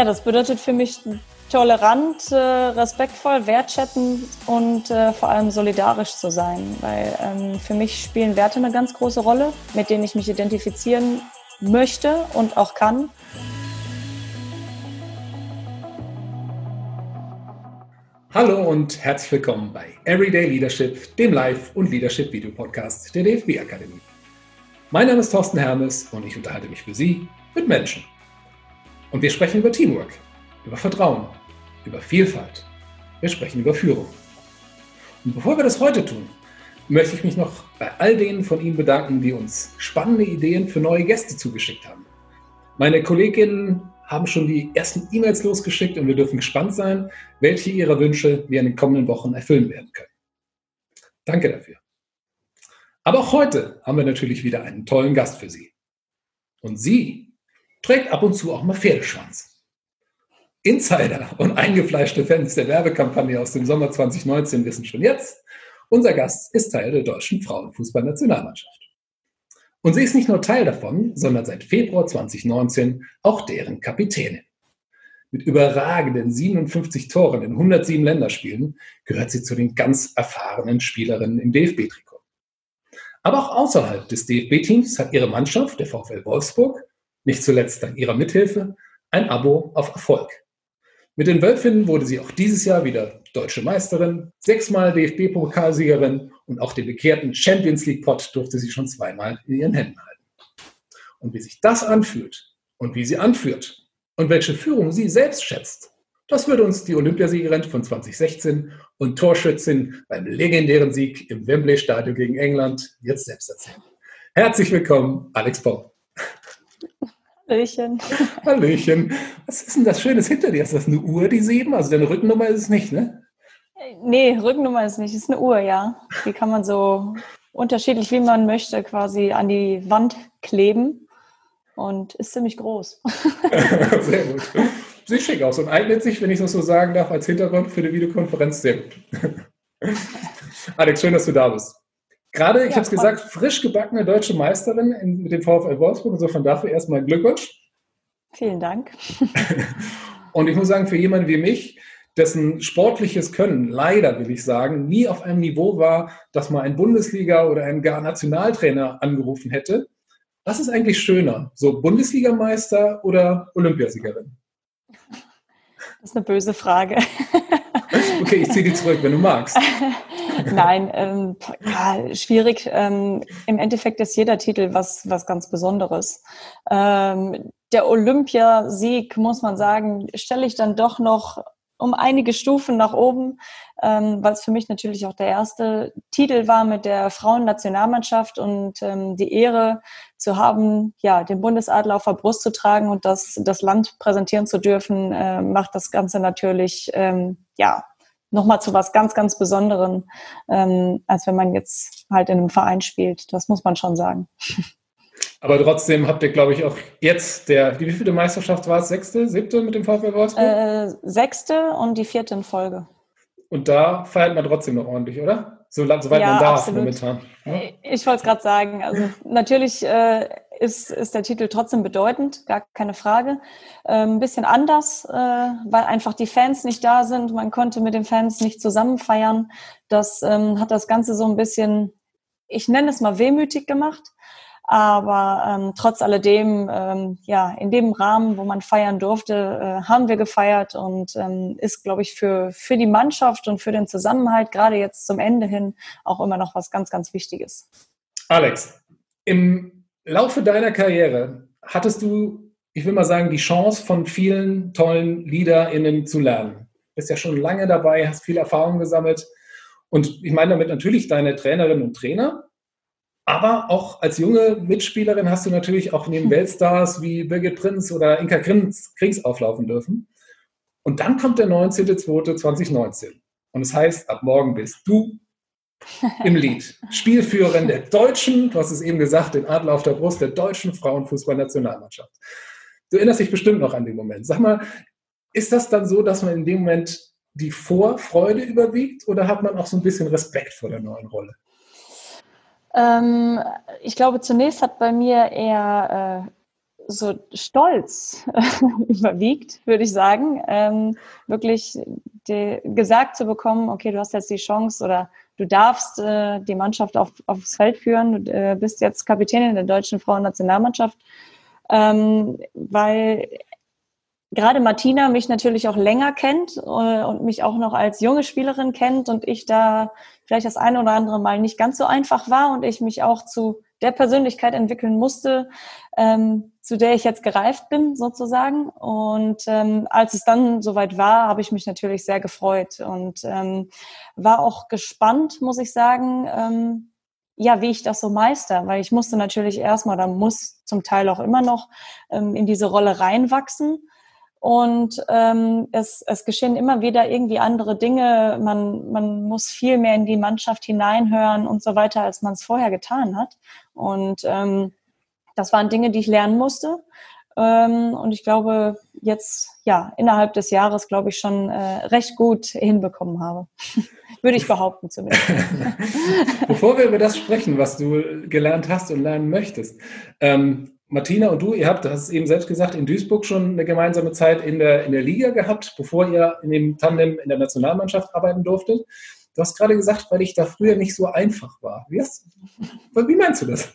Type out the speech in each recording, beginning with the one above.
Ja, das bedeutet für mich tolerant, äh, respektvoll, wertschätzend und äh, vor allem solidarisch zu sein. Weil ähm, für mich spielen Werte eine ganz große Rolle, mit denen ich mich identifizieren möchte und auch kann. Hallo und herzlich willkommen bei Everyday Leadership, dem Live- und Leadership-Video-Podcast der DFB Akademie. Mein Name ist Thorsten Hermes und ich unterhalte mich für Sie mit Menschen. Und wir sprechen über Teamwork, über Vertrauen, über Vielfalt. Wir sprechen über Führung. Und bevor wir das heute tun, möchte ich mich noch bei all denen von Ihnen bedanken, die uns spannende Ideen für neue Gäste zugeschickt haben. Meine Kolleginnen haben schon die ersten E-Mails losgeschickt und wir dürfen gespannt sein, welche ihrer Wünsche wir in den kommenden Wochen erfüllen werden können. Danke dafür. Aber auch heute haben wir natürlich wieder einen tollen Gast für Sie. Und sie trägt ab und zu auch mal Pferdeschwanz. Insider und eingefleischte Fans der Werbekampagne aus dem Sommer 2019 wissen schon jetzt, unser Gast ist Teil der deutschen Frauenfußballnationalmannschaft. Und sie ist nicht nur Teil davon, sondern seit Februar 2019 auch deren Kapitänin. Mit überragenden 57 Toren in 107 Länderspielen gehört sie zu den ganz erfahrenen Spielerinnen im DFB-Trikot. Aber auch außerhalb des DFB-Teams hat ihre Mannschaft, der VfL Wolfsburg, nicht zuletzt dank ihrer Mithilfe, ein Abo auf Erfolg. Mit den Wölfinnen wurde sie auch dieses Jahr wieder deutsche Meisterin, sechsmal DFB-Pokalsiegerin und auch den bekehrten Champions League-Pot durfte sie schon zweimal in ihren Händen halten. Und wie sich das anfühlt und wie sie anführt und welche Führung sie selbst schätzt, das wird uns die Olympiasiegerin von 2016 und Torschützin beim legendären Sieg im Wembley-Stadion gegen England jetzt selbst erzählen. Herzlich willkommen, Alex Baum. Hallöchen. Hallöchen. Was ist denn das Schönes hinter dir? Ist das eine Uhr, die sieben? Also deine Rückennummer ist es nicht, ne? Nee, Rückennummer ist nicht. Ist eine Uhr, ja. Die kann man so unterschiedlich, wie man möchte, quasi an die Wand kleben. Und ist ziemlich groß. sehr gut. Sieht schick aus und eignet sich, wenn ich das so sagen darf, als Hintergrund für eine Videokonferenz sehr gut. Alex, schön, dass du da bist. Gerade, ich ja, habe es gesagt, frisch gebackene deutsche Meisterin in, mit dem VfL Wolfsburg. Insofern dafür erstmal Glückwunsch. Vielen Dank. Und ich muss sagen, für jemanden wie mich, dessen sportliches Können leider, will ich sagen, nie auf einem Niveau war, dass mal ein Bundesliga- oder ein gar Nationaltrainer angerufen hätte. Was ist eigentlich schöner? So Bundesligameister oder Olympiasiegerin? Das ist eine böse Frage. Okay, ich ziehe die zurück, wenn du magst. Nein, ähm, ja, schwierig. Ähm, Im Endeffekt ist jeder Titel was, was ganz Besonderes. Ähm, der Olympiasieg, muss man sagen, stelle ich dann doch noch um einige Stufen nach oben, ähm, weil es für mich natürlich auch der erste Titel war mit der Frauennationalmannschaft und ähm, die Ehre zu haben, ja, den Bundesadler auf der Brust zu tragen und das, das Land präsentieren zu dürfen, äh, macht das Ganze natürlich, ähm, ja, nochmal zu was ganz, ganz Besonderem, ähm, als wenn man jetzt halt in einem Verein spielt. Das muss man schon sagen. Aber trotzdem habt ihr, glaube ich, auch jetzt der, wie viele Meisterschaft war es? Sechste, siebte mit dem VfL Wolfsburg? Äh, sechste und die vierte in Folge. Und da feiert man trotzdem noch ordentlich, oder? So, soweit ja, man darf absolut. momentan. Ja? Ich wollte es gerade sagen. Also natürlich äh, ist, ist der Titel trotzdem bedeutend, gar keine Frage. Ein bisschen anders, äh, weil einfach die Fans nicht da sind. Man konnte mit den Fans nicht zusammen feiern. Das ähm, hat das Ganze so ein bisschen, ich nenne es mal wehmütig gemacht. Aber ähm, trotz alledem, ähm, ja, in dem Rahmen, wo man feiern durfte, äh, haben wir gefeiert und ähm, ist, glaube ich, für, für die Mannschaft und für den Zusammenhalt, gerade jetzt zum Ende hin, auch immer noch was ganz, ganz Wichtiges. Alex, im Laufe deiner Karriere hattest du, ich will mal sagen, die Chance von vielen tollen LeaderInnen zu lernen. Du bist ja schon lange dabei, hast viel Erfahrung gesammelt. Und ich meine damit natürlich deine Trainerinnen und Trainer, aber auch als junge Mitspielerin hast du natürlich auch neben Weltstars wie Birgit Prinz oder Inka Krings, Krings auflaufen dürfen. Und dann kommt der 19.02.2019. Und es das heißt, ab morgen bist du im Lied. Spielführerin der deutschen, du hast es eben gesagt, den Adler auf der Brust, der deutschen Frauenfußballnationalmannschaft. Du erinnerst dich bestimmt noch an den Moment. Sag mal, ist das dann so, dass man in dem Moment die Vorfreude überwiegt oder hat man auch so ein bisschen Respekt vor der neuen Rolle? Ähm, ich glaube, zunächst hat bei mir eher äh, so Stolz überwiegt, würde ich sagen, ähm, wirklich gesagt zu bekommen, okay, du hast jetzt die Chance oder du darfst äh, die Mannschaft auf, aufs Feld führen, du äh, bist jetzt Kapitänin der deutschen Frauennationalmannschaft, ähm, weil gerade Martina mich natürlich auch länger kennt äh, und mich auch noch als junge Spielerin kennt und ich da vielleicht das eine oder andere Mal nicht ganz so einfach war und ich mich auch zu der Persönlichkeit entwickeln musste, ähm, zu der ich jetzt gereift bin, sozusagen. Und ähm, als es dann soweit war, habe ich mich natürlich sehr gefreut und ähm, war auch gespannt, muss ich sagen, ähm, ja, wie ich das so meister, weil ich musste natürlich erstmal oder muss zum Teil auch immer noch ähm, in diese Rolle reinwachsen. Und ähm, es, es geschehen immer wieder irgendwie andere Dinge. Man, man muss viel mehr in die Mannschaft hineinhören und so weiter, als man es vorher getan hat. Und ähm, das waren Dinge, die ich lernen musste. Ähm, und ich glaube, jetzt, ja, innerhalb des Jahres, glaube ich, schon äh, recht gut hinbekommen habe. Würde ich behaupten zumindest. Bevor wir über das sprechen, was du gelernt hast und lernen möchtest, ähm, Martina und du, ihr habt, das eben selbst gesagt, in Duisburg schon eine gemeinsame Zeit in der, in der Liga gehabt, bevor ihr in dem Tandem in der Nationalmannschaft arbeiten durftet. Du hast gerade gesagt, weil ich da früher nicht so einfach war. Wie, hast, wie meinst du das?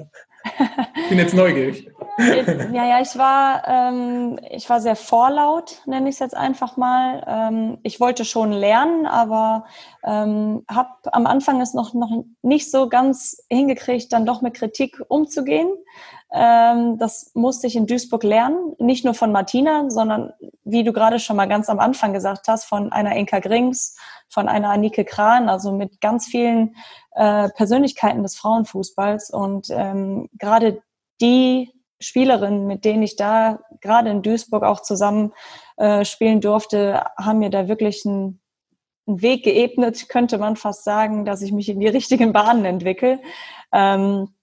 Ich bin jetzt neugierig. Ja, ja, ich war, ähm, ich war sehr vorlaut, nenne ich es jetzt einfach mal. Ähm, ich wollte schon lernen, aber ähm, habe am Anfang es noch, noch nicht so ganz hingekriegt, dann doch mit Kritik umzugehen. Ähm, das musste ich in Duisburg lernen, nicht nur von Martina, sondern wie du gerade schon mal ganz am Anfang gesagt hast, von einer Inka Grings, von einer Anike Kran, also mit ganz vielen äh, Persönlichkeiten des Frauenfußballs. Und ähm, gerade die Spielerinnen, mit denen ich da gerade in Duisburg auch zusammen äh, spielen durfte, haben mir da wirklich einen, einen Weg geebnet, könnte man fast sagen, dass ich mich in die richtigen Bahnen entwickle. Ähm,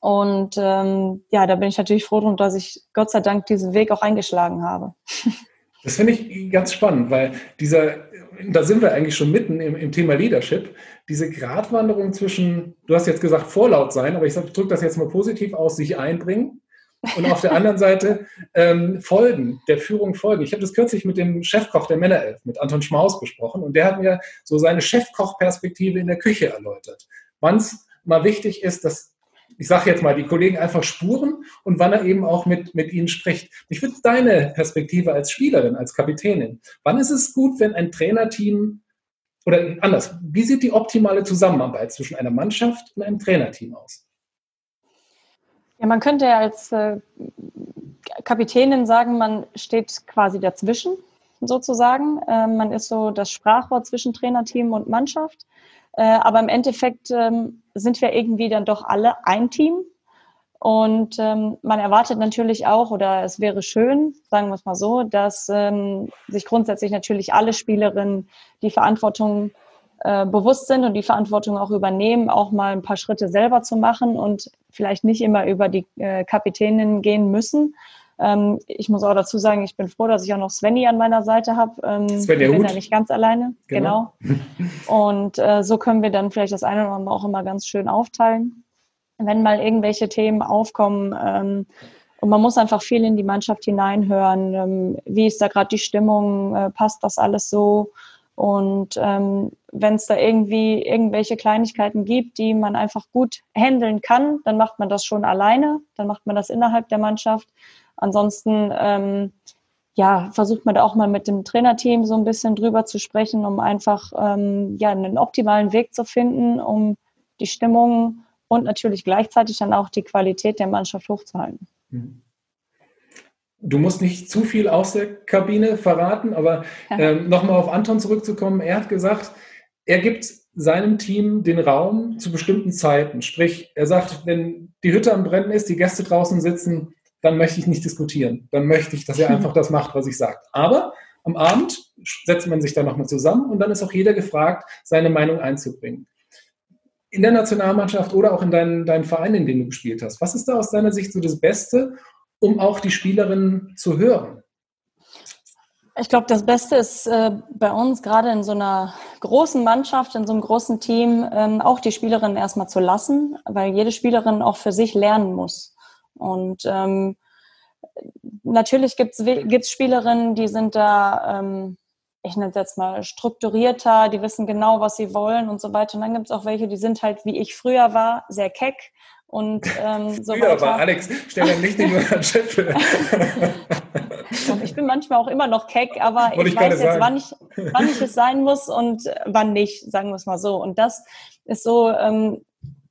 und ähm, ja, da bin ich natürlich froh drum, dass ich Gott sei Dank diesen Weg auch eingeschlagen habe. Das finde ich ganz spannend, weil dieser, da sind wir eigentlich schon mitten im, im Thema Leadership, diese Gratwanderung zwischen, du hast jetzt gesagt, vorlaut sein, aber ich drücke das jetzt mal positiv aus, sich einbringen und auf der anderen Seite ähm, folgen, der Führung folgen. Ich habe das kürzlich mit dem Chefkoch der Männerelf, mit Anton Schmaus besprochen und der hat mir so seine Chefkoch-Perspektive in der Küche erläutert. Wann es mal wichtig ist, dass ich sage jetzt mal, die Kollegen einfach spuren und wann er eben auch mit, mit ihnen spricht. Ich würde deine Perspektive als Spielerin, als Kapitänin. Wann ist es gut, wenn ein Trainerteam oder anders, wie sieht die optimale Zusammenarbeit zwischen einer Mannschaft und einem Trainerteam aus? Ja, man könnte ja als äh, Kapitänin sagen, man steht quasi dazwischen sozusagen. Äh, man ist so das Sprachrohr zwischen Trainerteam und Mannschaft. Äh, aber im Endeffekt ähm, sind wir irgendwie dann doch alle ein Team. Und ähm, man erwartet natürlich auch, oder es wäre schön, sagen wir es mal so, dass ähm, sich grundsätzlich natürlich alle Spielerinnen die Verantwortung äh, bewusst sind und die Verantwortung auch übernehmen, auch mal ein paar Schritte selber zu machen und vielleicht nicht immer über die äh, Kapitänin gehen müssen, ähm, ich muss auch dazu sagen, ich bin froh, dass ich auch noch Svenny an meiner Seite habe. Ähm, Sven ich bin ja nicht ganz alleine. Genau. genau. Und äh, so können wir dann vielleicht das eine oder andere auch immer ganz schön aufteilen. Wenn mal irgendwelche Themen aufkommen, ähm, und man muss einfach viel in die Mannschaft hineinhören. Ähm, wie ist da gerade die Stimmung? Äh, passt das alles so? Und ähm, wenn es da irgendwie irgendwelche Kleinigkeiten gibt, die man einfach gut handeln kann, dann macht man das schon alleine. Dann macht man das innerhalb der Mannschaft. Ansonsten ähm, ja, versucht man da auch mal mit dem Trainerteam so ein bisschen drüber zu sprechen, um einfach ähm, ja, einen optimalen Weg zu finden, um die Stimmung und natürlich gleichzeitig dann auch die Qualität der Mannschaft hochzuhalten. Mhm. Du musst nicht zu viel aus der Kabine verraten, aber ähm, nochmal auf Anton zurückzukommen. Er hat gesagt, er gibt seinem Team den Raum zu bestimmten Zeiten. Sprich, er sagt, wenn die Hütte am Brennen ist, die Gäste draußen sitzen, dann möchte ich nicht diskutieren. Dann möchte ich, dass er einfach das macht, was ich sage. Aber am Abend setzt man sich dann nochmal zusammen und dann ist auch jeder gefragt, seine Meinung einzubringen. In der Nationalmannschaft oder auch in deinen, deinen Vereinen, in denen du gespielt hast, was ist da aus deiner Sicht so das Beste, um auch die Spielerinnen zu hören? Ich glaube, das Beste ist äh, bei uns gerade in so einer großen Mannschaft, in so einem großen Team, ähm, auch die Spielerinnen erstmal zu lassen, weil jede Spielerin auch für sich lernen muss. Und ähm, natürlich gibt es Spielerinnen, die sind da, ähm, ich nenne es jetzt mal strukturierter, die wissen genau, was sie wollen und so weiter. Und dann gibt es auch welche, die sind halt, wie ich früher war, sehr keck und ähm, so Früher weiter. war Alex, stell dir nicht den Scheffel. ich bin manchmal auch immer noch keck, aber ich, ich weiß jetzt, wann ich, wann ich es sein muss und wann nicht, sagen wir es mal so. Und das ist so, ähm,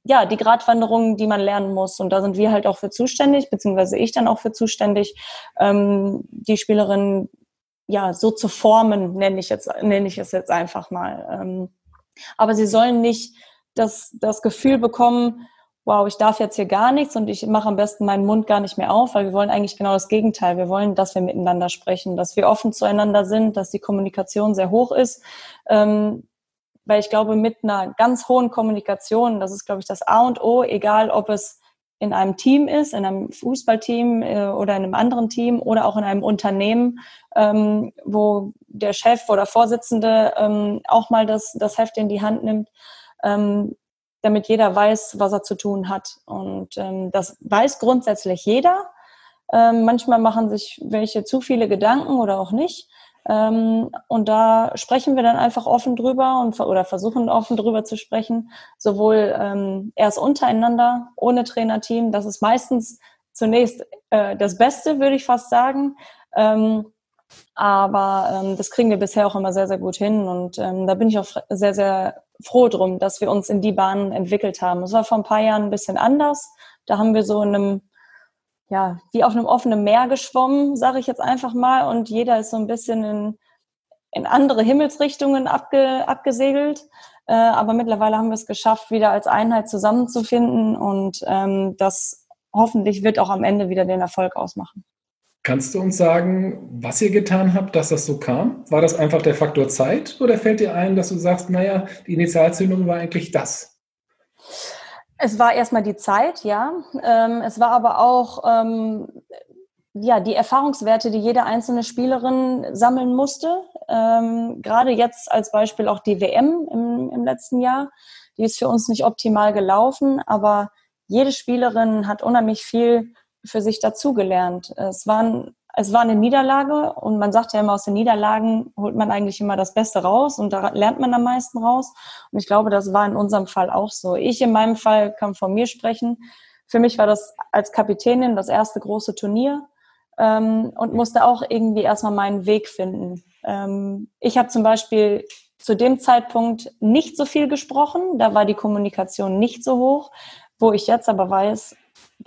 ja, die Gratwanderung, die man lernen muss. Und da sind wir halt auch für zuständig, beziehungsweise ich dann auch für zuständig, ähm, die Spielerin ja so zu formen, nenne ich jetzt, nenne ich es jetzt einfach mal. Ähm, aber sie sollen nicht das, das Gefühl bekommen, wow, ich darf jetzt hier gar nichts und ich mache am besten meinen Mund gar nicht mehr auf, weil wir wollen eigentlich genau das Gegenteil. Wir wollen, dass wir miteinander sprechen, dass wir offen zueinander sind, dass die Kommunikation sehr hoch ist. Ähm, weil ich glaube, mit einer ganz hohen Kommunikation, das ist, glaube ich, das A und O, egal ob es in einem Team ist, in einem Fußballteam äh, oder in einem anderen Team oder auch in einem Unternehmen, ähm, wo der Chef oder Vorsitzende ähm, auch mal das, das Heft in die Hand nimmt. Ähm, damit jeder weiß, was er zu tun hat. Und ähm, das weiß grundsätzlich jeder. Ähm, manchmal machen sich welche zu viele Gedanken oder auch nicht. Ähm, und da sprechen wir dann einfach offen drüber und oder versuchen offen drüber zu sprechen, sowohl ähm, erst untereinander ohne Trainerteam. Das ist meistens zunächst äh, das Beste, würde ich fast sagen. Ähm, aber ähm, das kriegen wir bisher auch immer sehr, sehr gut hin. Und ähm, da bin ich auch sehr, sehr froh drum, dass wir uns in die Bahn entwickelt haben. Es war vor ein paar Jahren ein bisschen anders. Da haben wir so in einem, ja, wie auf einem offenen Meer geschwommen, sage ich jetzt einfach mal. Und jeder ist so ein bisschen in, in andere Himmelsrichtungen abge, abgesegelt. Äh, aber mittlerweile haben wir es geschafft, wieder als Einheit zusammenzufinden. Und ähm, das hoffentlich wird auch am Ende wieder den Erfolg ausmachen. Kannst du uns sagen, was ihr getan habt, dass das so kam? War das einfach der Faktor Zeit oder fällt dir ein, dass du sagst, naja, die Initialzündung war eigentlich das? Es war erstmal die Zeit, ja. Ähm, es war aber auch ähm, ja, die Erfahrungswerte, die jede einzelne Spielerin sammeln musste. Ähm, gerade jetzt als Beispiel auch die WM im, im letzten Jahr. Die ist für uns nicht optimal gelaufen, aber jede Spielerin hat unheimlich viel für sich dazugelernt. Es, waren, es war eine Niederlage und man sagt ja immer, aus den Niederlagen holt man eigentlich immer das Beste raus und da lernt man am meisten raus. Und ich glaube, das war in unserem Fall auch so. Ich in meinem Fall kann von mir sprechen. Für mich war das als Kapitänin das erste große Turnier ähm, und musste auch irgendwie erstmal meinen Weg finden. Ähm, ich habe zum Beispiel zu dem Zeitpunkt nicht so viel gesprochen, da war die Kommunikation nicht so hoch, wo ich jetzt aber weiß,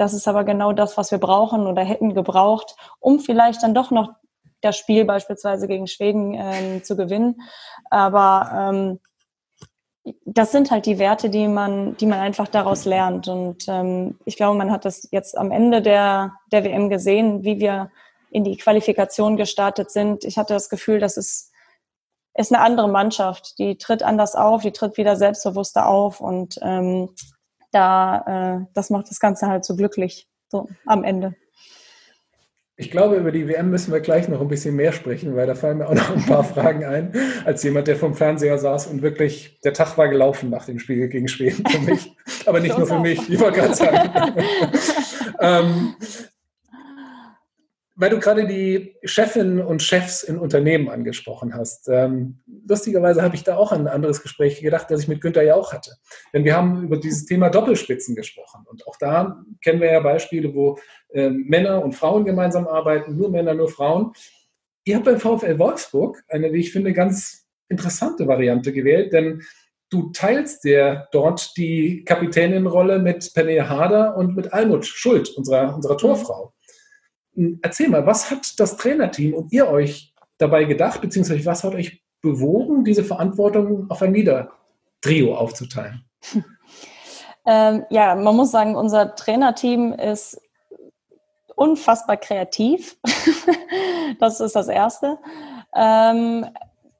das ist aber genau das, was wir brauchen oder hätten gebraucht, um vielleicht dann doch noch das Spiel beispielsweise gegen Schweden ähm, zu gewinnen. Aber ähm, das sind halt die Werte, die man, die man einfach daraus lernt. Und ähm, ich glaube, man hat das jetzt am Ende der, der WM gesehen, wie wir in die Qualifikation gestartet sind. Ich hatte das Gefühl, das ist, ist eine andere Mannschaft. Die tritt anders auf, die tritt wieder selbstbewusster auf und ähm, da, äh, das macht das Ganze halt so glücklich, so am Ende. Ich glaube, über die WM müssen wir gleich noch ein bisschen mehr sprechen, weil da fallen mir auch noch ein paar Fragen ein, als jemand, der vom Fernseher saß und wirklich, der Tag war gelaufen nach dem Spiel gegen Schweden für mich. Aber nicht nur für auch. mich, ich wollte gerade sagen. ähm, weil du gerade die Chefinnen und Chefs in Unternehmen angesprochen hast. Ähm, lustigerweise habe ich da auch an ein anderes Gespräch gedacht, das ich mit Günther ja auch hatte. Denn wir haben über dieses Thema Doppelspitzen gesprochen. Und auch da kennen wir ja Beispiele, wo äh, Männer und Frauen gemeinsam arbeiten, nur Männer, nur Frauen. Ihr habt beim VfL Wolfsburg eine, wie ich finde, ganz interessante Variante gewählt, denn du teilst der dort die Kapitäninnenrolle mit Pernille Harder und mit Almut Schuld, unserer, unserer Torfrau. Erzähl mal, was hat das Trainerteam und ihr euch dabei gedacht, beziehungsweise was hat euch bewogen, diese Verantwortung auf ein Liedertrio aufzuteilen? Ähm, ja, man muss sagen, unser Trainerteam ist unfassbar kreativ. das ist das Erste. Ähm,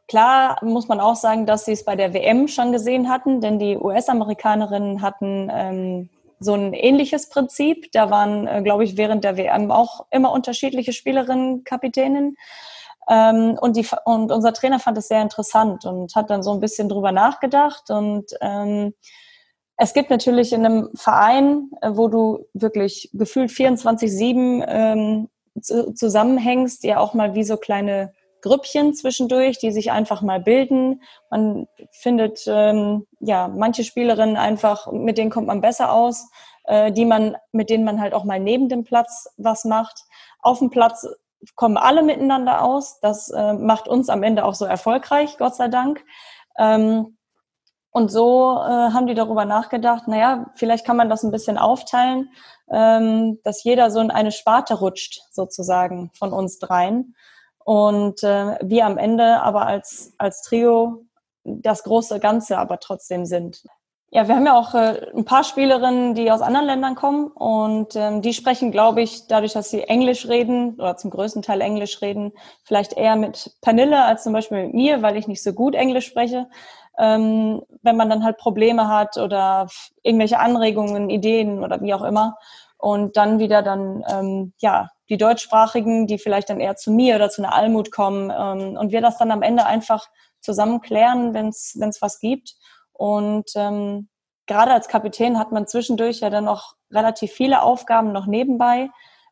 klar muss man auch sagen, dass sie es bei der WM schon gesehen hatten, denn die US-Amerikanerinnen hatten ähm, so ein ähnliches Prinzip. Da waren, äh, glaube ich, während der WM auch immer unterschiedliche Spielerinnen, Kapitäninnen. Ähm, und, die, und unser Trainer fand es sehr interessant und hat dann so ein bisschen drüber nachgedacht. Und ähm, es gibt natürlich in einem Verein, äh, wo du wirklich gefühlt 24-7 ähm, zusammenhängst, ja auch mal wie so kleine Grüppchen zwischendurch, die sich einfach mal bilden. Man findet ähm, ja manche Spielerinnen einfach, mit denen kommt man besser aus, äh, die man, mit denen man halt auch mal neben dem Platz was macht. Auf dem Platz kommen alle miteinander aus. Das äh, macht uns am Ende auch so erfolgreich, Gott sei Dank. Ähm, und so äh, haben die darüber nachgedacht, naja, vielleicht kann man das ein bisschen aufteilen, ähm, dass jeder so in eine Sparte rutscht, sozusagen, von uns dreien. Und äh, wir am Ende aber als, als Trio das große Ganze aber trotzdem sind. Ja, wir haben ja auch äh, ein paar Spielerinnen, die aus anderen Ländern kommen und ähm, die sprechen, glaube ich, dadurch, dass sie Englisch reden oder zum größten Teil Englisch reden, vielleicht eher mit Pernille als zum Beispiel mit mir, weil ich nicht so gut Englisch spreche. Ähm, wenn man dann halt Probleme hat oder irgendwelche Anregungen, Ideen oder wie auch immer. Und dann wieder dann, ähm, ja, die Deutschsprachigen, die vielleicht dann eher zu mir oder zu einer Almut kommen ähm, und wir das dann am Ende einfach zusammen klären, wenn es was gibt. Und ähm, gerade als Kapitän hat man zwischendurch ja dann noch relativ viele Aufgaben noch nebenbei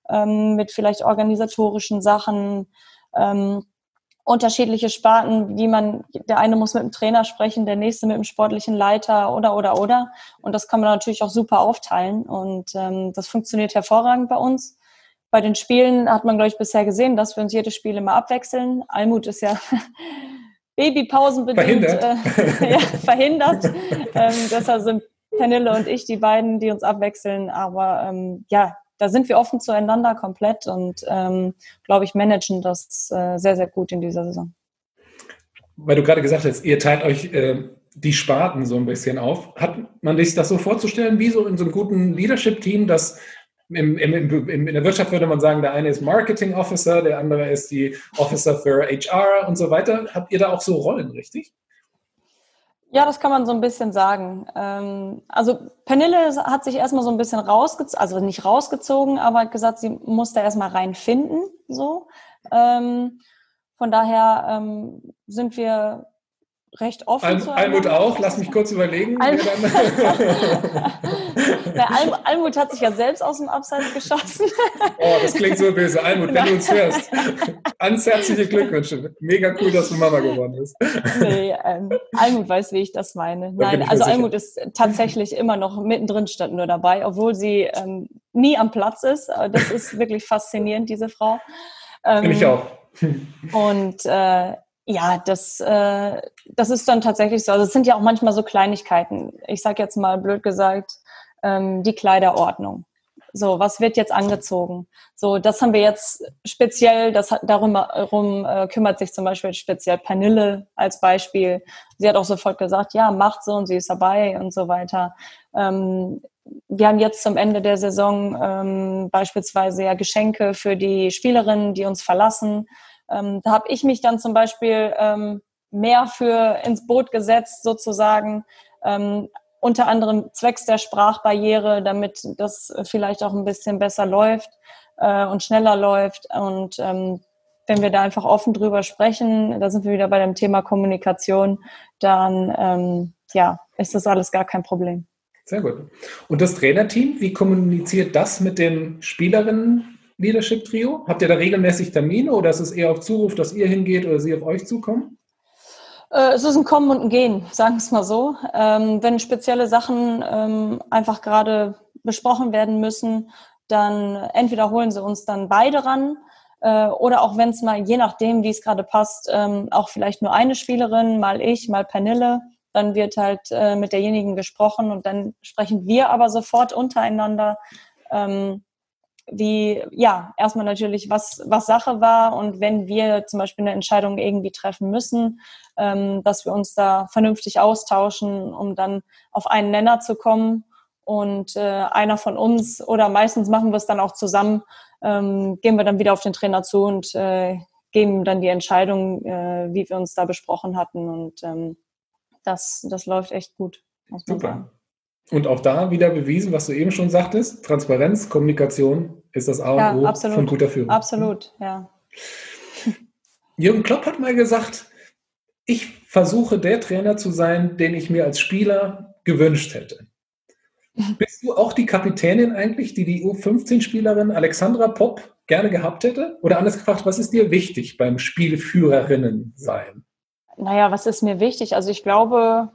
ähm, mit vielleicht organisatorischen Sachen, ähm, unterschiedliche Sparten, die man, der eine muss mit dem Trainer sprechen, der nächste mit dem sportlichen Leiter oder oder oder. Und das kann man natürlich auch super aufteilen. Und ähm, das funktioniert hervorragend bei uns. Bei den Spielen hat man, glaube ich, bisher gesehen, dass wir uns jedes Spiel immer abwechseln. Almut ist ja Babypausenbedingt verhindert, äh, ja, verhindert. ähm, deshalb sind Pernille und ich die beiden, die uns abwechseln. Aber ähm, ja, da sind wir offen zueinander komplett und ähm, glaube ich, managen das äh, sehr, sehr gut in dieser Saison. Weil du gerade gesagt hast, ihr teilt euch äh, die Sparten so ein bisschen auf. Hat man sich das so vorzustellen, wie so in so einem guten Leadership-Team, dass im, im, im, in der Wirtschaft würde man sagen, der eine ist Marketing Officer, der andere ist die Officer für HR und so weiter. Habt ihr da auch so Rollen, richtig? Ja, das kann man so ein bisschen sagen. Ähm, also Pernille hat sich erstmal so ein bisschen rausgezogen, also nicht rausgezogen, aber gesagt, sie muss da erstmal reinfinden. So. Ähm, von daher ähm, sind wir recht offen Al Almut auch, lass mich kurz überlegen. Al Al Almut hat sich ja selbst aus dem Abseits geschossen. oh, das klingt so böse. Almut, wenn du uns hörst, ganz herzliche Glückwünsche. Mega cool, dass du Mama geworden bist. nee, ähm, Almut weiß, wie ich das meine. Nein, also Almut ist tatsächlich immer noch mittendrin statt nur dabei, obwohl sie ähm, nie am Platz ist. Das ist wirklich faszinierend, diese Frau. Ähm, Finde ich auch. Und äh, ja, das, äh, das ist dann tatsächlich so. Also es sind ja auch manchmal so Kleinigkeiten. Ich sage jetzt mal blöd gesagt, ähm, die Kleiderordnung. So, was wird jetzt angezogen? So, das haben wir jetzt speziell, das hat, darum herum, äh, kümmert sich zum Beispiel speziell Pernille als Beispiel. Sie hat auch sofort gesagt, ja, macht so und sie ist dabei und so weiter. Ähm, wir haben jetzt zum Ende der Saison ähm, beispielsweise ja Geschenke für die Spielerinnen, die uns verlassen. Ähm, da habe ich mich dann zum Beispiel ähm, mehr für ins Boot gesetzt, sozusagen, ähm, unter anderem zwecks der Sprachbarriere, damit das vielleicht auch ein bisschen besser läuft äh, und schneller läuft. Und ähm, wenn wir da einfach offen drüber sprechen, da sind wir wieder bei dem Thema Kommunikation, dann ähm, ja, ist das alles gar kein Problem. Sehr gut. Und das Trainerteam, wie kommuniziert das mit den Spielerinnen Leadership Trio? Habt ihr da regelmäßig Termine oder ist es eher auf Zuruf, dass ihr hingeht oder sie auf euch zukommen? Äh, es ist ein Kommen und ein Gehen, sagen wir es mal so. Ähm, wenn spezielle Sachen ähm, einfach gerade besprochen werden müssen, dann entweder holen sie uns dann beide ran äh, oder auch wenn es mal, je nachdem, wie es gerade passt, ähm, auch vielleicht nur eine Spielerin, mal ich, mal Pernille, dann wird halt äh, mit derjenigen gesprochen und dann sprechen wir aber sofort untereinander. Wie, ja, erstmal natürlich, was, was Sache war und wenn wir zum Beispiel eine Entscheidung irgendwie treffen müssen, ähm, dass wir uns da vernünftig austauschen, um dann auf einen Nenner zu kommen und äh, einer von uns oder meistens machen wir es dann auch zusammen, ähm, gehen wir dann wieder auf den Trainer zu und äh, geben dann die Entscheidung, äh, wie wir uns da besprochen hatten und ähm, das, das läuft echt gut. Super. Und auch da wieder bewiesen, was du eben schon sagtest, Transparenz, Kommunikation ist das A und ja, O absolut. von guter Führung. Absolut, ja. Jürgen Klopp hat mal gesagt, ich versuche der Trainer zu sein, den ich mir als Spieler gewünscht hätte. Bist du auch die Kapitänin eigentlich, die die U15-Spielerin Alexandra Popp gerne gehabt hätte? Oder anders gefragt, was ist dir wichtig beim Spielführerinnen sein? Naja, was ist mir wichtig? Also ich glaube,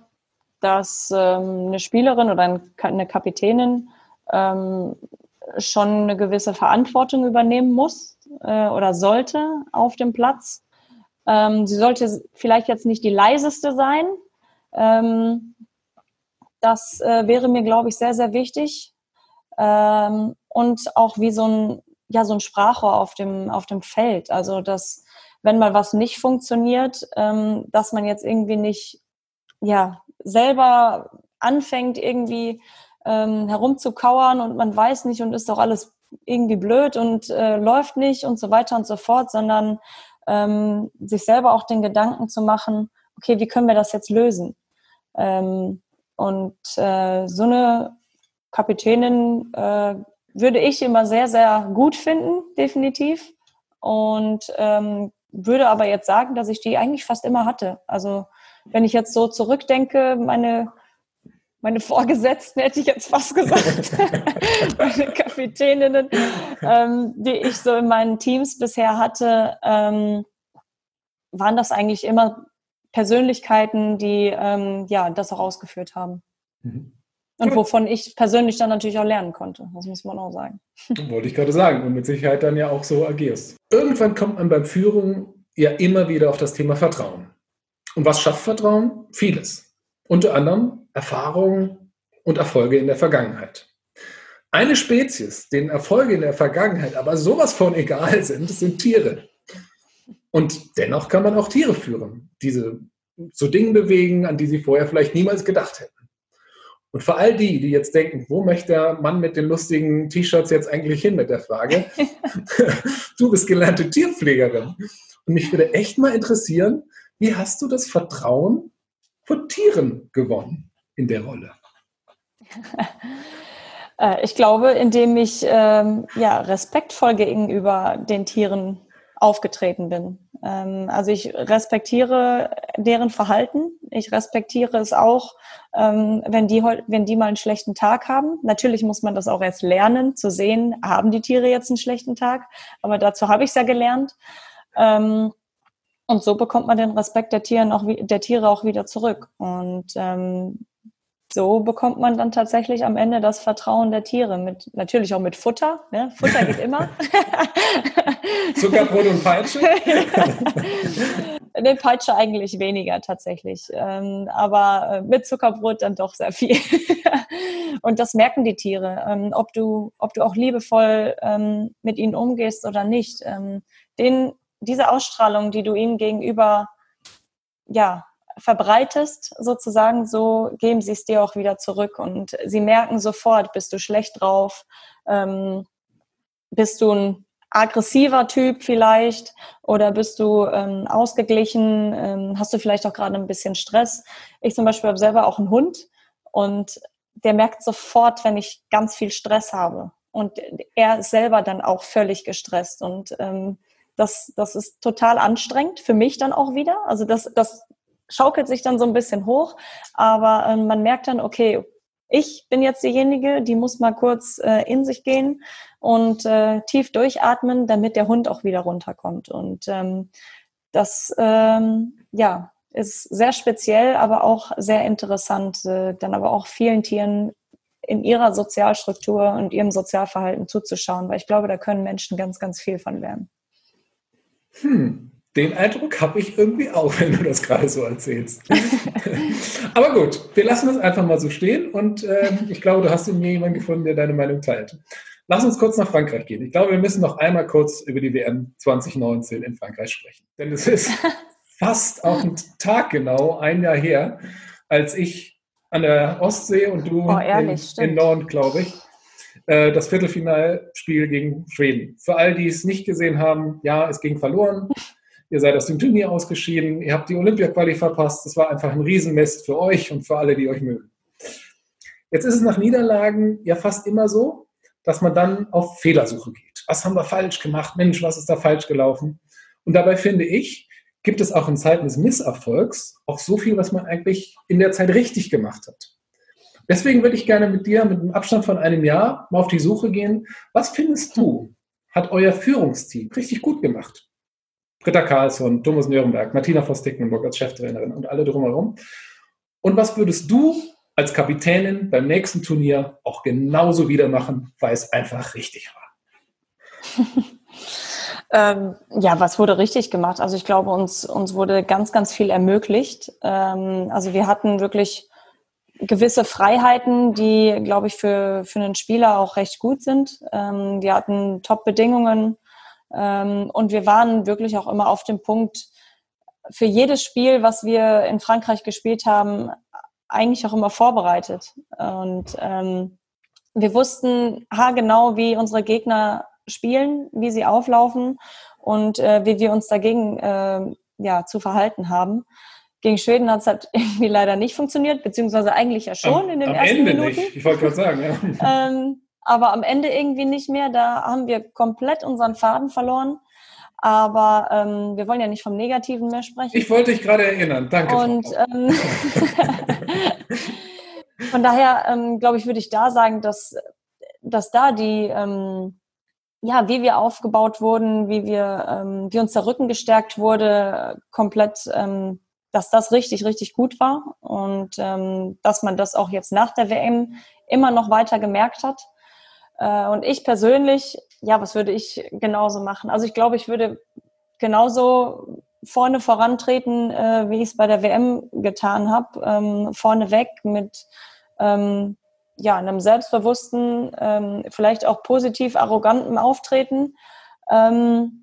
dass ähm, eine Spielerin oder eine Kapitänin ähm, schon eine gewisse Verantwortung übernehmen muss äh, oder sollte auf dem Platz. Ähm, sie sollte vielleicht jetzt nicht die leiseste sein. Ähm, das äh, wäre mir, glaube ich, sehr, sehr wichtig. Ähm, und auch wie so ein, ja, so ein Sprachrohr auf dem, auf dem Feld. Also, dass, wenn mal was nicht funktioniert, ähm, dass man jetzt irgendwie nicht, ja, selber anfängt, irgendwie ähm, herumzukauern und man weiß nicht und ist doch alles irgendwie blöd und äh, läuft nicht und so weiter und so fort, sondern ähm, sich selber auch den Gedanken zu machen, okay, wie können wir das jetzt lösen? Ähm, und äh, so eine Kapitänin äh, würde ich immer sehr, sehr gut finden, definitiv. Und ähm, würde aber jetzt sagen, dass ich die eigentlich fast immer hatte. Also wenn ich jetzt so zurückdenke, meine, meine Vorgesetzten, hätte ich jetzt fast gesagt, meine Kapitäninnen, ähm, die ich so in meinen Teams bisher hatte, ähm, waren das eigentlich immer Persönlichkeiten, die ähm, ja das auch ausgeführt haben. Mhm. Und wovon ich persönlich dann natürlich auch lernen konnte. Das muss man auch sagen. Wollte ich gerade sagen. Und mit Sicherheit dann ja auch so agierst. Irgendwann kommt man beim Führen ja immer wieder auf das Thema Vertrauen. Und was schafft Vertrauen? Vieles. Unter anderem Erfahrungen und Erfolge in der Vergangenheit. Eine Spezies, denen Erfolge in der Vergangenheit aber sowas von egal sind, sind Tiere. Und dennoch kann man auch Tiere führen, diese zu Dingen bewegen, an die sie vorher vielleicht niemals gedacht hätten. Und für all die, die jetzt denken, wo möchte der Mann mit den lustigen T-Shirts jetzt eigentlich hin mit der Frage? du bist gelernte Tierpflegerin. Und mich würde echt mal interessieren, wie hast du das Vertrauen von Tieren gewonnen in der Rolle? Äh, ich glaube, indem ich ähm, ja, respektvoll gegenüber den Tieren aufgetreten bin. Ähm, also ich respektiere deren Verhalten. Ich respektiere es auch, ähm, wenn die, wenn die mal einen schlechten Tag haben. Natürlich muss man das auch erst lernen, zu sehen, haben die Tiere jetzt einen schlechten Tag. Aber dazu habe ich es ja gelernt. Ähm, und so bekommt man den Respekt der, Tieren auch, der Tiere auch wieder zurück. Und ähm, so bekommt man dann tatsächlich am Ende das Vertrauen der Tiere. Mit, natürlich auch mit Futter. Ne? Futter geht immer. Zuckerbrot und Peitsche? ne, Peitsche eigentlich weniger tatsächlich. Ähm, aber äh, mit Zuckerbrot dann doch sehr viel. und das merken die Tiere. Ähm, ob, du, ob du auch liebevoll ähm, mit ihnen umgehst oder nicht. Ähm, den, diese Ausstrahlung, die du ihnen gegenüber ja, verbreitest, sozusagen, so geben sie es dir auch wieder zurück. Und sie merken sofort, bist du schlecht drauf, ähm, bist du ein aggressiver Typ vielleicht oder bist du ähm, ausgeglichen, ähm, hast du vielleicht auch gerade ein bisschen Stress. Ich zum Beispiel habe selber auch einen Hund und der merkt sofort, wenn ich ganz viel Stress habe. Und er ist selber dann auch völlig gestresst. Und ähm, das, das ist total anstrengend für mich dann auch wieder. Also das, das schaukelt sich dann so ein bisschen hoch, aber ähm, man merkt dann, okay, ich bin jetzt diejenige, die muss mal kurz äh, in sich gehen und äh, tief durchatmen, damit der Hund auch wieder runterkommt. Und ähm, das, ähm, ja, ist sehr speziell, aber auch sehr interessant, äh, dann aber auch vielen Tieren in ihrer Sozialstruktur und ihrem Sozialverhalten zuzuschauen, weil ich glaube, da können Menschen ganz, ganz viel von lernen. Hm, den Eindruck habe ich irgendwie auch, wenn du das gerade so erzählst. Aber gut, wir lassen das einfach mal so stehen und äh, ich glaube, du hast in mir jemanden gefunden, der deine Meinung teilt. Lass uns kurz nach Frankreich gehen. Ich glaube, wir müssen noch einmal kurz über die WM 2019 in Frankreich sprechen. Denn es ist fast auf den Tag genau ein Jahr her, als ich an der Ostsee und du oh, ehrlich, in, in Norden, glaube ich, äh, das Viertelfinalspiel gegen Schweden. Für all die es nicht gesehen haben, ja, es ging verloren. Ihr seid aus dem Turnier ausgeschieden, ihr habt die Olympia-Quali verpasst. Das war einfach ein Riesenmist für euch und für alle, die euch mögen. Jetzt ist es nach Niederlagen ja fast immer so, dass man dann auf Fehlersuche geht. Was haben wir falsch gemacht? Mensch, was ist da falsch gelaufen? Und dabei finde ich, gibt es auch in Zeiten des Misserfolgs auch so viel, was man eigentlich in der Zeit richtig gemacht hat. Deswegen würde ich gerne mit dir mit einem Abstand von einem Jahr mal auf die Suche gehen. Was findest du, hat euer Führungsteam richtig gut gemacht. Britta Karlsson, Thomas Nürnberg, Martina Voss-Tecklenburg als Cheftrainerin und alle drumherum. Und was würdest du als Kapitänin beim nächsten Turnier auch genauso wieder machen, weil es einfach richtig war? ähm, ja, was wurde richtig gemacht? Also ich glaube, uns, uns wurde ganz, ganz viel ermöglicht. Ähm, also wir hatten wirklich gewisse Freiheiten, die, glaube ich, für, für einen Spieler auch recht gut sind. Ähm, wir hatten Top-Bedingungen ähm, und wir waren wirklich auch immer auf dem Punkt, für jedes Spiel, was wir in Frankreich gespielt haben, eigentlich auch immer vorbereitet. Und ähm, wir wussten haargenau, wie unsere Gegner spielen, wie sie auflaufen und äh, wie wir uns dagegen äh, ja, zu verhalten haben. Gegen Schweden hat es halt irgendwie leider nicht funktioniert, beziehungsweise eigentlich ja schon am, in den am ersten Ende Minuten. Nicht. Ich wollte gerade sagen, ja. ähm, aber am Ende irgendwie nicht mehr. Da haben wir komplett unseren Faden verloren. Aber ähm, wir wollen ja nicht vom Negativen mehr sprechen. Ich wollte dich gerade erinnern. Danke. Und ähm, von daher, ähm, glaube ich, würde ich da sagen, dass, dass da die, ähm, ja, wie wir aufgebaut wurden, wie wir, ähm, wie uns der Rücken gestärkt wurde, komplett, ähm, dass das richtig, richtig gut war und ähm, dass man das auch jetzt nach der WM immer noch weiter gemerkt hat. Äh, und ich persönlich, ja, was würde ich genauso machen? Also ich glaube, ich würde genauso vorne vorantreten, äh, wie ich es bei der WM getan habe, ähm, vorneweg mit ähm, ja, einem selbstbewussten, ähm, vielleicht auch positiv arrogantem Auftreten ähm,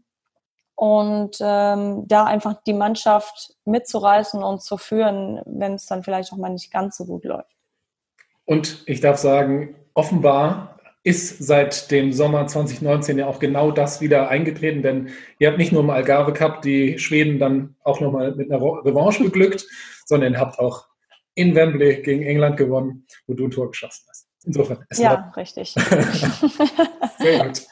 und ähm, da einfach die Mannschaft mitzureißen und zu führen, wenn es dann vielleicht auch mal nicht ganz so gut läuft. Und ich darf sagen, offenbar ist seit dem Sommer 2019 ja auch genau das wieder eingetreten, denn ihr habt nicht nur im Algarve Cup die Schweden dann auch nochmal mit einer Revanche beglückt, sondern ihr habt auch in Wembley gegen England gewonnen, wo du ein Tor geschossen hast. Insofern. ja, war... richtig. Sehr gut.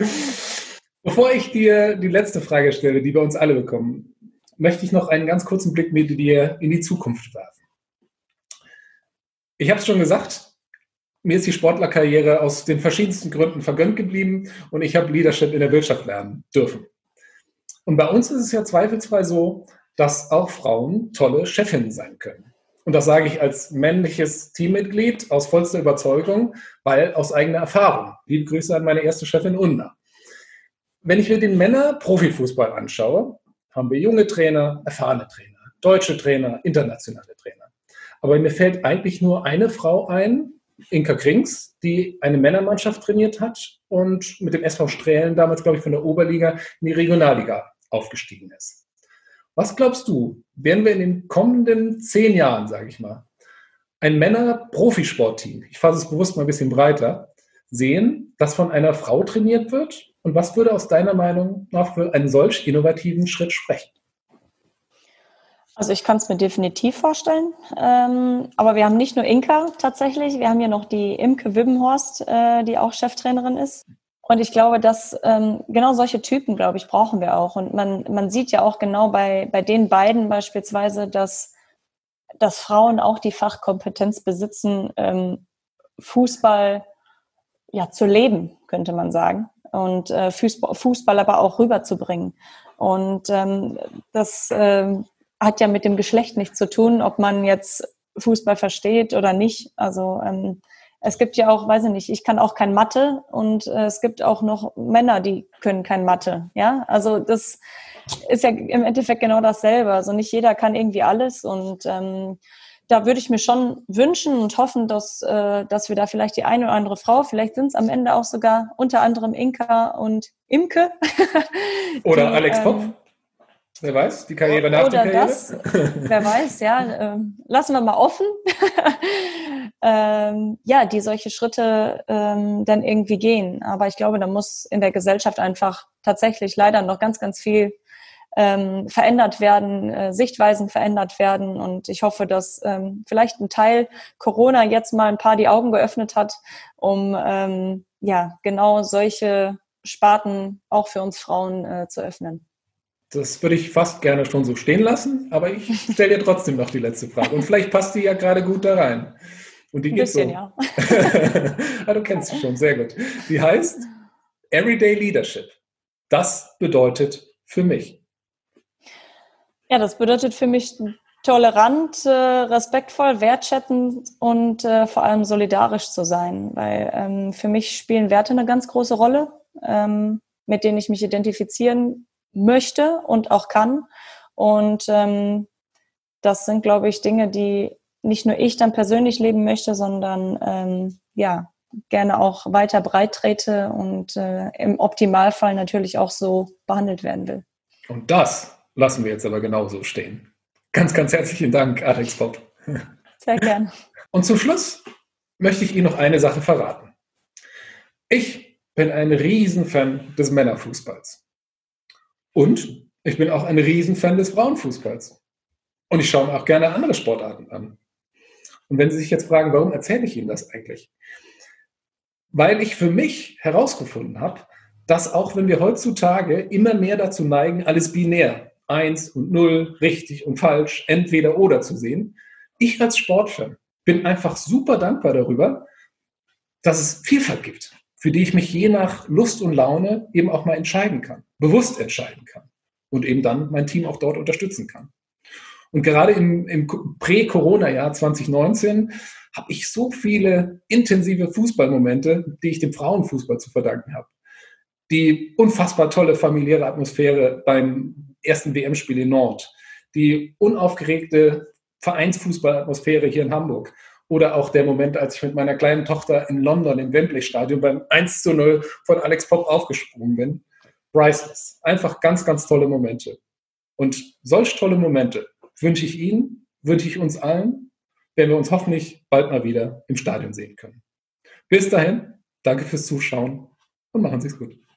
Bevor ich dir die letzte Frage stelle, die wir uns alle bekommen, möchte ich noch einen ganz kurzen Blick mit dir in die Zukunft werfen. Ich habe es schon gesagt, mir ist die Sportlerkarriere aus den verschiedensten Gründen vergönnt geblieben und ich habe Leadership in der Wirtschaft lernen dürfen. Und bei uns ist es ja zweifelsfrei so, dass auch Frauen tolle Chefinnen sein können. Und das sage ich als männliches Teammitglied aus vollster Überzeugung, weil aus eigener Erfahrung. Liebe Grüße an meine erste Chefin Unna. Wenn ich mir den Männer-Profifußball anschaue, haben wir junge Trainer, erfahrene Trainer, deutsche Trainer, internationale Trainer. Aber mir fällt eigentlich nur eine Frau ein, Inka Krings, die eine Männermannschaft trainiert hat und mit dem SV Strählen damals, glaube ich, von der Oberliga in die Regionalliga aufgestiegen ist. Was glaubst du, werden wir in den kommenden zehn Jahren, sage ich mal, ein Männer-Profisportteam, ich fasse es bewusst mal ein bisschen breiter, sehen, das von einer Frau trainiert wird? Und was würde aus deiner Meinung nach für einen solch innovativen Schritt sprechen? Also ich kann es mir definitiv vorstellen. Ähm, aber wir haben nicht nur Inka tatsächlich, wir haben ja noch die Imke Wibbenhorst, äh, die auch Cheftrainerin ist. Und ich glaube, dass ähm, genau solche Typen, glaube ich, brauchen wir auch. Und man, man sieht ja auch genau bei, bei den beiden beispielsweise, dass, dass Frauen auch die Fachkompetenz besitzen, ähm, Fußball ja, zu leben, könnte man sagen. Und äh, Fußball, aber auch rüberzubringen. Und ähm, das äh, hat ja mit dem Geschlecht nichts zu tun, ob man jetzt Fußball versteht oder nicht. Also ähm, es gibt ja auch, weiß ich nicht, ich kann auch kein Mathe und äh, es gibt auch noch Männer, die können kein Mathe. Ja, also das ist ja im Endeffekt genau dasselbe. Also nicht jeder kann irgendwie alles und ähm, da würde ich mir schon wünschen und hoffen, dass, äh, dass wir da vielleicht die eine oder andere Frau, vielleicht sind es am Ende auch sogar unter anderem Inka und Imke. Oder die, Alex Popp. Ähm, Wer weiß, die Karriere nach der Karriere. Das, wer weiß, ja. Äh, lassen wir mal offen. ähm, ja, die solche Schritte ähm, dann irgendwie gehen. Aber ich glaube, da muss in der Gesellschaft einfach tatsächlich leider noch ganz, ganz viel ähm, verändert werden, äh, Sichtweisen verändert werden. Und ich hoffe, dass ähm, vielleicht ein Teil Corona jetzt mal ein paar die Augen geöffnet hat, um ähm, ja genau solche Sparten auch für uns Frauen äh, zu öffnen. Das würde ich fast gerne schon so stehen lassen, aber ich stelle dir trotzdem noch die letzte Frage. Und vielleicht passt die ja gerade gut da rein. Und die Ein geht bisschen, so. ja. ah, du kennst sie schon, sehr gut. Die heißt Everyday Leadership. das bedeutet für mich? Ja, das bedeutet für mich tolerant, äh, respektvoll, wertschätzend und äh, vor allem solidarisch zu sein. Weil ähm, für mich spielen Werte eine ganz große Rolle, ähm, mit denen ich mich identifizieren möchte und auch kann. Und ähm, das sind, glaube ich, Dinge, die nicht nur ich dann persönlich leben möchte, sondern ähm, ja, gerne auch weiter breit trete und äh, im Optimalfall natürlich auch so behandelt werden will. Und das lassen wir jetzt aber genauso stehen. Ganz, ganz herzlichen Dank, Alex Pop. Sehr gern. Und zum Schluss möchte ich Ihnen noch eine Sache verraten. Ich bin ein Riesenfan des Männerfußballs. Und ich bin auch ein Riesenfan des Frauenfußballs. Und ich schaue mir auch gerne andere Sportarten an. Und wenn Sie sich jetzt fragen, warum erzähle ich Ihnen das eigentlich? Weil ich für mich herausgefunden habe, dass auch wenn wir heutzutage immer mehr dazu neigen, alles binär, eins und null, richtig und falsch, entweder oder zu sehen, ich als Sportfan bin einfach super dankbar darüber, dass es Vielfalt gibt, für die ich mich je nach Lust und Laune eben auch mal entscheiden kann, bewusst entscheiden kann und eben dann mein Team auch dort unterstützen kann. Und gerade im, im Prä-Corona-Jahr 2019 habe ich so viele intensive Fußballmomente, die ich dem Frauenfußball zu verdanken habe. Die unfassbar tolle familiäre Atmosphäre beim ersten WM-Spiel in Nord, die unaufgeregte Vereinsfußballatmosphäre hier in Hamburg oder auch der Moment, als ich mit meiner kleinen Tochter in London im Wembley-Stadion beim 1 zu 0 von Alex Pop aufgesprungen bin. Priceless. Einfach ganz, ganz tolle Momente. Und solch tolle Momente wünsche ich Ihnen, wünsche ich uns allen, wenn wir uns hoffentlich bald mal wieder im Stadion sehen können. Bis dahin, danke fürs Zuschauen und machen Sie es gut.